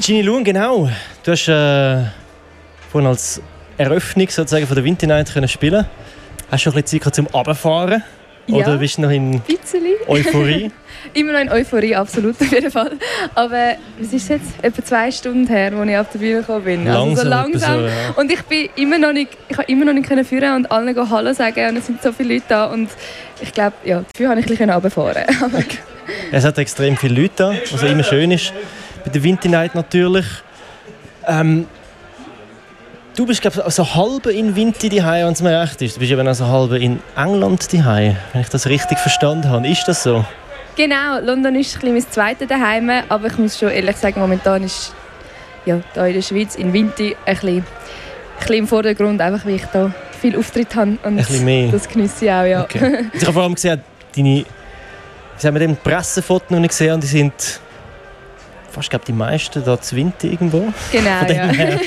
Gini Luhn, genau. Du hast äh, vorhin als Eröffnung sozusagen von der Winter Night können spielen. Hast du schon ein bisschen Zeit zum? Oder Ja. bist du noch in Bisschen. Euphorie? Immer noch in Euphorie, absolut, auf jeden Fall. Aber es ist jetzt etwa zwei Stunden her, als ich auf der Bühne gekommen bin. also so Langsam langsam. so, ja. Und ich bin immer noch nicht, ich habe immer noch nicht können führen und allen Hallo sagen und es sind so viele Leute da und ich glaube, ja, dafür habe ich ein bisschen runterfahren. Es hat extrem viele Leute da, was immer schön ist. Bei der Winter Night natürlich. Ähm, du bist, glaube ich, so halb in Winter daheim, wenn es mir recht ist. Du bist eben auch so halb in England daheim, wenn ich das richtig verstanden habe. Ist das so? Genau, London ist ein bisschen mein zweites daheim, aber ich muss schon ehrlich sagen, momentan ist ja, da in der Schweiz in Winter ein bisschen, ein bisschen im Vordergrund, einfach weil ich da viel Auftritt habe und Ein bisschen mehr. das genieße ich auch, ja. Okay. Ich habe vor allem gesehen, deine Sie haben mit dem Pressefoto noch nicht gesehen und die sind fast glaube die meisten da Winter irgendwo. genau, Von dem ja. her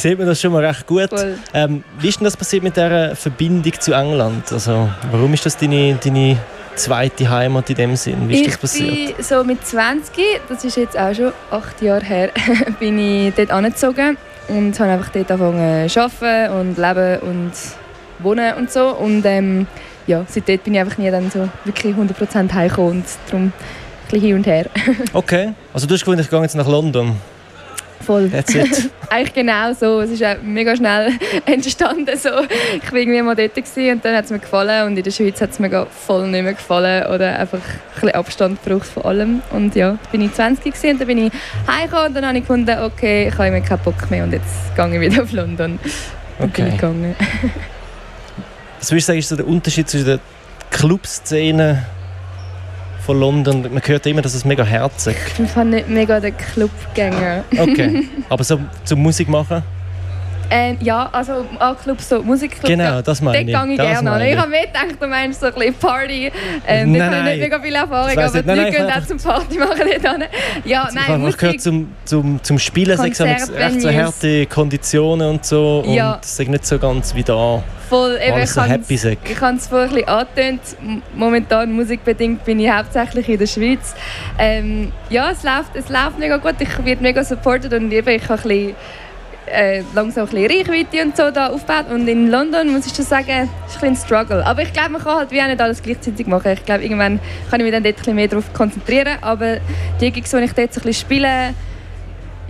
sieht man das schon mal recht gut. Ähm, wie ist denn das passiert mit dieser Verbindung zu England? Also, warum ist das deine, deine zweite Heimat in dem Sinn? Wie ist das passiert? Ich bin so mit 20, das ist jetzt auch schon acht Jahre her, bin ich dort angezogen und habe einfach dort angefangen zu arbeiten und leben und wohnen und so. Und ähm, ja, seitdem bin ich einfach nie dann so wirklich 100% heimgekommen und darum bisschen hin und her. Okay, also du hast gefunden, ich gehe jetzt nach London. Voll. That's it. Eigentlich genau so. Es ist mega schnell entstanden. So. Ich war irgendwie mal dort und dann hat es mir gefallen und in der Schweiz hat es mir voll nicht mehr gefallen oder einfach ein bisschen Abstand gebraucht von allem. Und ja, dann bin ich 20 gewesen und dann bin ich heimgekommen und dann habe ich gefunden, okay, ich habe irgendwie keinen Bock mehr und jetzt gehe ich wieder auf London. Und bin Okay. ich gegangen. Was würdest du sagen, ist so der Unterschied zwischen der Clubszene von London? Man hört immer, dass es mega herzig Ich bin nicht mega der Clubgänger. Okay, aber so zum Musik machen? Ähm, ja, also an Clubs, so Musikclubs. Genau, das meine ich. gehe ich gerne an. Ich habe mir gedacht, du meinst so ein bisschen Party. Ähm, Nein, dort habe ich nicht mega viel Erfahrung, aber ich die Leute gehen ich auch zum Party machen dort hin. Ja, ich nein, habe einfach gehört, Musik... zum, zum, zum Spielen sind es recht so harte Konditionen und so Ja. und es ist nicht so ganz wie da. Voll, eben, ich so kann's- happy Sack. Ich habe es vorhin ein bisschen angetönt. Momentan musikbedingt bin ich hauptsächlich in der Schweiz. Ähm, ja, es läuft, es läuft mega gut. Ich werde mega supported und eben, ich habe ein bisschen, äh, langsam ein bisschen Reichweite und so da aufgebaut. Und in London muss ich schon sagen, ist ein ein Struggle. Aber ich glaube, man kann halt wie auch nicht alles gleichzeitig machen. Ich glaube, irgendwann kann ich mich dann dort ein bisschen mehr darauf konzentrieren. Aber die Gigs, die ich dort so ein bisschen spiele,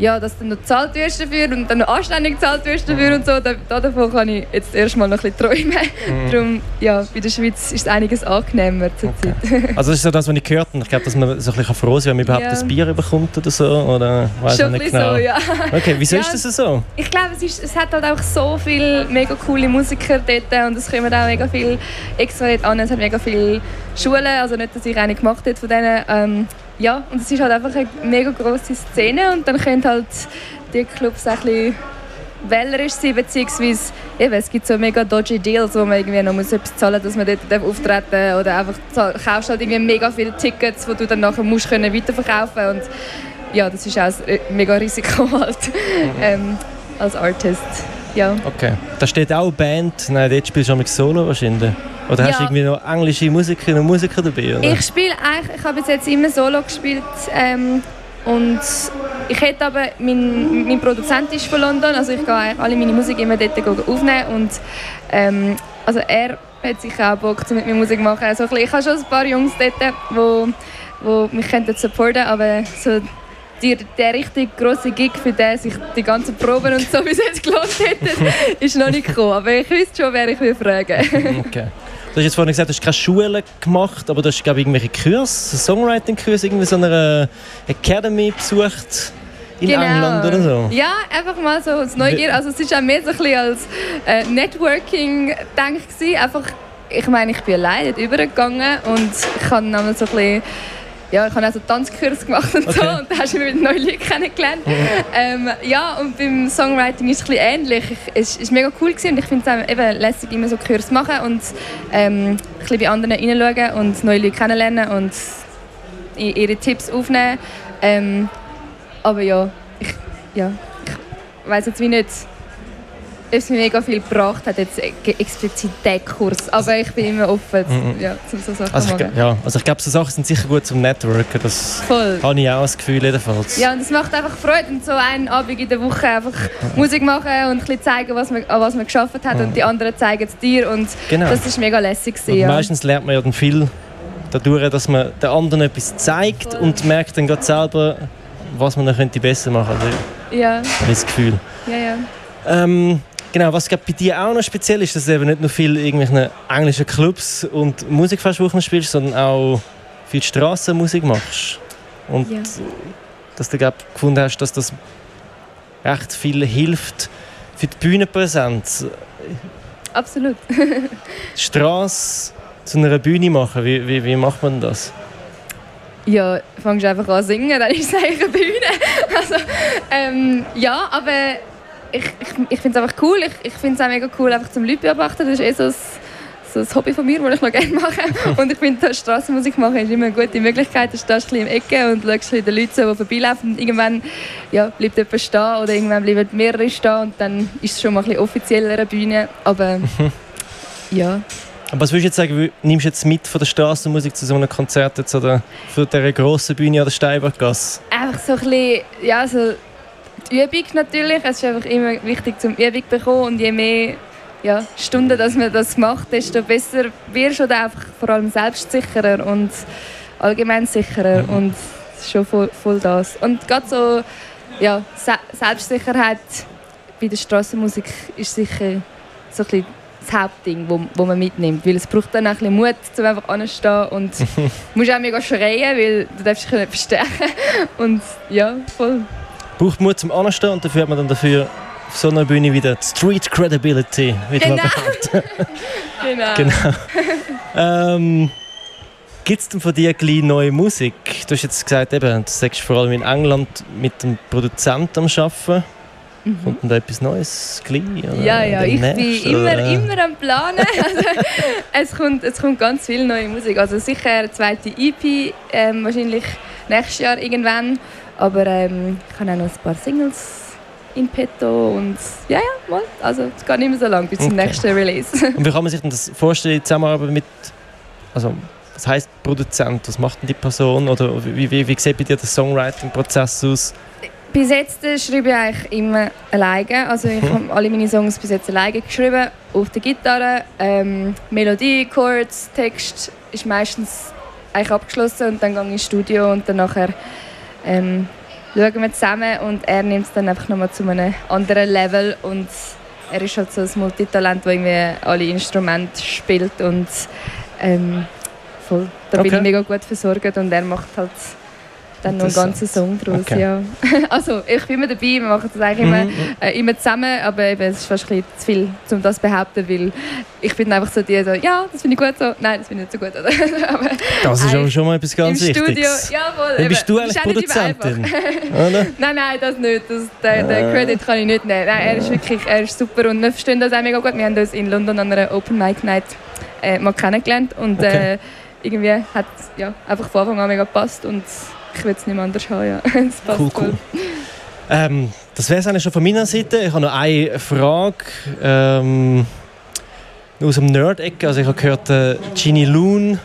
ja, dass du noch gezahlt wirst dafür und dann noch anständig gezahlt wirst dafür und so, da, da- davon kann ich jetzt erstmal noch ein bisschen träumen. Mhm. Darum, ja, bei der Schweiz ist es einiges angenehmer zurzeit. Also das ist so das, was ich gehört habe. Ich glaube, dass man so ein bisschen froh sein kann, wenn man überhaupt Ja. ein Bier bekommt oder so. Oder weiß Schon nicht genau. so, ja. Okay, wieso Ja. ist das so? Ich glaube, es, ist, es hat halt auch so viele mega coole Musiker dort und es kommen auch mega viel extra dort an. Es hat mega viele Schulen, also nicht, dass ich eine gemacht habe von denen. Ähm, ja, und es ist halt einfach eine mega grosse Szene und dann können halt die Clubs auch ein bisschen wählerisch sein, beziehungsweise eben, es gibt so mega dodgy Deals, wo man irgendwie noch muss etwas zahlen muss, dass man dort auftreten darf oder einfach zahl- kaufst halt irgendwie mega viele Tickets, die du dann nachher musst können weiterverkaufen und ja, das ist auch ein mega Risiko halt ähm, als Artist. Ja. Okay. Da steht auch eine Band. Nein, dort spielst du auch solo wahrscheinlich. Oder hast du Ja. irgendwie noch englische Musikerinnen und Musiker dabei? Oder? Ich spiele eigentlich, ich habe bis jetzt immer Solo gespielt ähm, und ich hätte aber, mein, mein Produzent ist von London, also ich gehe alle meine Musik immer dort aufnehmen und ähm, also er hat sicher auch Bock, mit mir Musik zu machen. Also ich habe schon ein paar Jungs dort, wo, wo mich könnten supporten aber so die, der richtig grosse Gig, für den sich die ganzen Proben und so bis jetzt gelohnt hätten, ist noch nicht gekommen. Aber ich wüsste schon, wer ich will fragen. Okay. Du hast jetzt vorhin gesagt, du hast keine Schule gemacht, aber du hast glaube ich irgendwelche Kurse, Songwriting-Kurse, irgendwie so eine Academy besucht in England oder so. Genau. Ja, einfach mal so als Neugier. Also es ist auch mehr so ein bisschen als äh, networking denk ich Einfach, ich meine, ich bin alleine dort übergegangen und ich habe dann so ein bisschen ja, ich habe auch so Tanzkurs gemacht und so Okay. und da hast du mich mit neuen Leuten kennengelernt. ähm, ja, und beim Songwriting ist es ein bisschen ähnlich. Ich, es ist mega cool gewesen und ich finde es eben lässig, immer so Kurs machen und ähm, ein bisschen bei anderen reinschauen und neue Leute kennenlernen und ihre Tipps aufnehmen. Ähm, aber ja, ich, ja, ich weiß jetzt wie nicht. Es mir mega viel gebracht hat, jetzt explizit der Kurs. Aber ich bin immer offen, mhm. ja, zum so Sachen also ich, ja, also ich glaube, so Sachen sind sicher gut zum Networken. Das Voll. habe ich auch das Gefühl jedenfalls. Ja, und es macht einfach Freude, und so einen Abend in der Woche einfach Musik machen und ein bisschen zeigen, was man, an was man geschafft hat mhm. und die anderen zeigen es dir und genau. das ist mega lässig. Ja. Meistens lernt man ja dann viel dadurch, dass man den anderen etwas zeigt Voll. und merkt dann gerade selber, was man dann könnte besser machen könnte. Also, ja. Das Gefühl. Ja, ja. Ähm, Genau, was bei dir auch noch speziell ist, dass du eben nicht nur viel irgendwelche englischen Clubs und Musikfestwochen spielst, sondern auch viel Straßenmusik machst. Und ja. dass du glaub, gefunden hast, dass das recht viel hilft für die Bühnenpräsenz. Absolut. Straße zu einer Bühne machen, wie, wie, wie macht man das? Ja, fangst einfach an zu singen, dann ist es eigentlich eine Bühne. Also, ähm, ja, aber ich, ich, ich finde es einfach cool. Ich, ich finde es auch mega cool, einfach zum Leute beobachten. Das ist eh so ein, so ein Hobby von mir, das ich noch gerne mache. Und ich finde, Straßenmusik machen ist immer eine gute Möglichkeit. Du stehst ein bisschen im Ecke und schaust den Leuten so, die vorbeilaufen. Und irgendwann ja, bleibt jemand stehen oder irgendwann bleiben mehrere stehen und dann ist es schon mal ein bisschen offizieller eine Bühne. Aber ja. Aber was würdest du jetzt sagen, nimmst du jetzt mit von der Straßenmusik zu so einem Konzert jetzt oder für diese grossen Bühne an der Steinberggasse? Einfach so ein bisschen, ja, so die Übung natürlich. Es ist einfach immer wichtig, zum Übung zu bekommen. Und je mehr ja, Stunden dass man das macht, desto besser wirst du einfach vor allem selbstsicherer und allgemein sicherer. Mhm. Und schon voll, voll das. Und gerade so ja, Se Selbstsicherheit bei der Straßenmusik ist sicher so ein das Hauptding, wo, wo man mitnimmt. Weil es braucht dann auch ein bisschen Mut, um einfach anzustehen und du musst auch mega schreien, weil du darfst dich nicht verstärken. Und ja, voll braucht Mut zum Anstehen und dafür hat man dann dafür auf so einer Bühne wieder Street Credibility, wie genau. man genau. genau. ähm, Gibt es denn von dir gleich neue Musik? Du hast jetzt gesagt, eben, du sagst vor allem in England mit dem Produzenten am Arbeiten. Mhm. Kommt denn da etwas Neues gleich? Ja, ja, ich nächsten, bin immer, immer am Planen. Also, es, kommt, es kommt ganz viel neue Musik. Also sicher eine zweite EP, ähm, wahrscheinlich nächstes Jahr irgendwann. Aber ähm, ich habe auch noch ein paar Singles in petto und ja, ja, mal. Also es geht nicht mehr so lange bis zum okay. nächsten Release. und wie kann man sich denn das vorstellen, Zusammenarbeit mit, also was heißt Produzent, was macht denn die Person oder wie, wie, wie sieht bei dir der Songwriting-Prozess aus? Bis jetzt äh, schreibe ich eigentlich immer alleine. Also ich mhm. habe alle meine Songs bis jetzt alleine geschrieben, auf der Gitarre. Ähm, Melodie, Chords, Text ist meistens eigentlich abgeschlossen und dann gehe ich ins Studio und dann nachher ähm, schauen wir zusammen und er nimmt es dann einfach nochmal zu einem anderen Level und er ist halt so ein Multitalent, das irgendwie alle Instrumente spielt und ähm, voll, da okay. bin ich mega gut versorgt und er macht halt dann noch einen ganzen Song draus. Okay. Ja. Also ich bin immer dabei, wir machen das eigentlich immer, mhm. äh, immer zusammen, aber eben, es ist fast ein zu viel, um das zu behaupten, weil ich bin einfach so die, so, ja, das finde ich gut so, nein, das finde ich nicht so gut. aber, das ist aber schon mal etwas ganz Wichtiges. Studio, jawohl. Dann bist du eigentlich Produzentin? Nein, nein, das nicht, das, den, den ah. Credit kann ich nicht nehmen. Nein, er ist wirklich, er ist super und wir verstehen das auch mega gut. Wir haben uns in London an einer Open Mic Night äh, mal kennengelernt und okay. äh, irgendwie hat es ja, einfach von Anfang an mega gepasst und ich will es nicht mehr anders haben. Ja. Das passt cool, cool. Ähm, das wäre es eigentlich schon von meiner Seite. Ich habe noch eine Frage ähm, aus dem Nerd-Ecke. Also ich habe gehört, äh, Ginny Loon,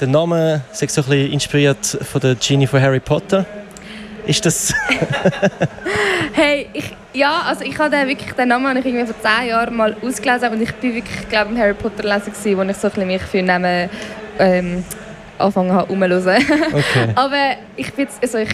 der Name ist so ein bisschen inspiriert von der Ginny von Harry Potter. Ist das... hey, ich, ja, also ich habe den, wirklich den Namen ich irgendwie vor zehn Jahren mal ausgelesen und ich bin wirklich, glaube ein Harry Potter gewesen, wo ich so ein bisschen mich für Namen ähm, angefangen habe rumzuhören. Okay. aber ich, bin also ich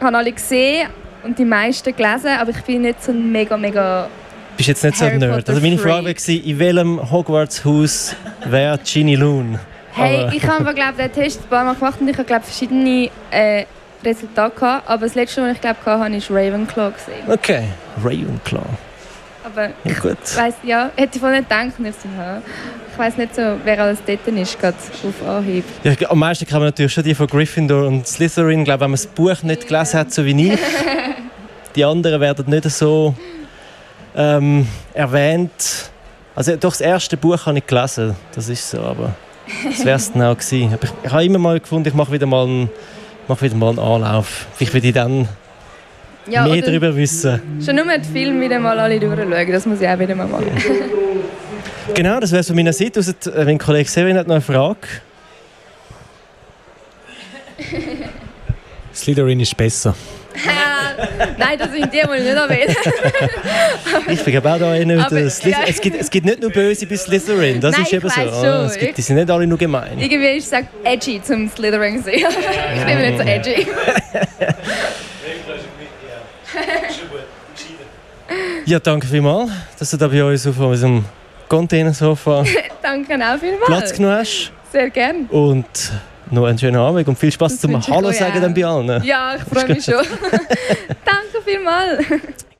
habe alle gesehen und die meisten gelesen, aber ich bin nicht so ein mega, mega bist jetzt nicht Harry so ein Nerd. Also meine Frage war, in welchem Hogwarts-Haus wäre Ginny Loon? Hey, aber ich habe glaube den Test ein paar Mal gemacht und ich habe glaube verschiedene äh, Resultate gehabt, aber das letzte, was ich glaube hatte, habe ich Ravenclaw gesehen. Okay, Ravenclaw. Aber ja, gut. ich weiss, ja, hätte ich vorhin nicht gedacht. Ich, so, ja. ich weiss nicht so, wer alles dort ist, gerade auf Anhieb. Ja, am meisten kann man natürlich schon die von Gryffindor und Slytherin. Ich glaube, wenn man das Buch nicht gelesen hat, so wie ich, die anderen werden nicht so ähm, erwähnt. Also doch, das erste Buch habe ich gelesen, das ist so, aber das wäre es dann auch gewesen. Aber ich, ich habe immer mal gefunden, ich mache wieder mal einen, mache wieder mal einen Anlauf. Vielleicht würde ich dann Ja, mehr darüber wissen. Schon nur den Film wieder mal alle durchschauen, das muss ich auch wieder mal machen. Genau, das wäre es von meiner Seite. Ausser, äh, wenn Kollege Severin hat noch eine Frage. Slytherin ist besser. Nein, das sind die, die ich nicht erwähne. Ich glaube auch da einer. Aber- ja. es, gibt, es gibt nicht nur Böse bei Slytherin, das Nein, ist eben so. schon. Es gibt, die sind nicht alle nur gemein. Irgendwie ist es edgy zum Slytherin zu sehen. ich bin mir nicht so edgy. Ja, danke vielmals, dass du da bei uns auf unserem Containersofa Danke auch vielmals. Platz genommen hast. Sehr gern. Und noch einen schönen Abend und viel Spaß zum Hallo sagen dann bei allen. Ja, ich freue mich schon. Danke vielmals.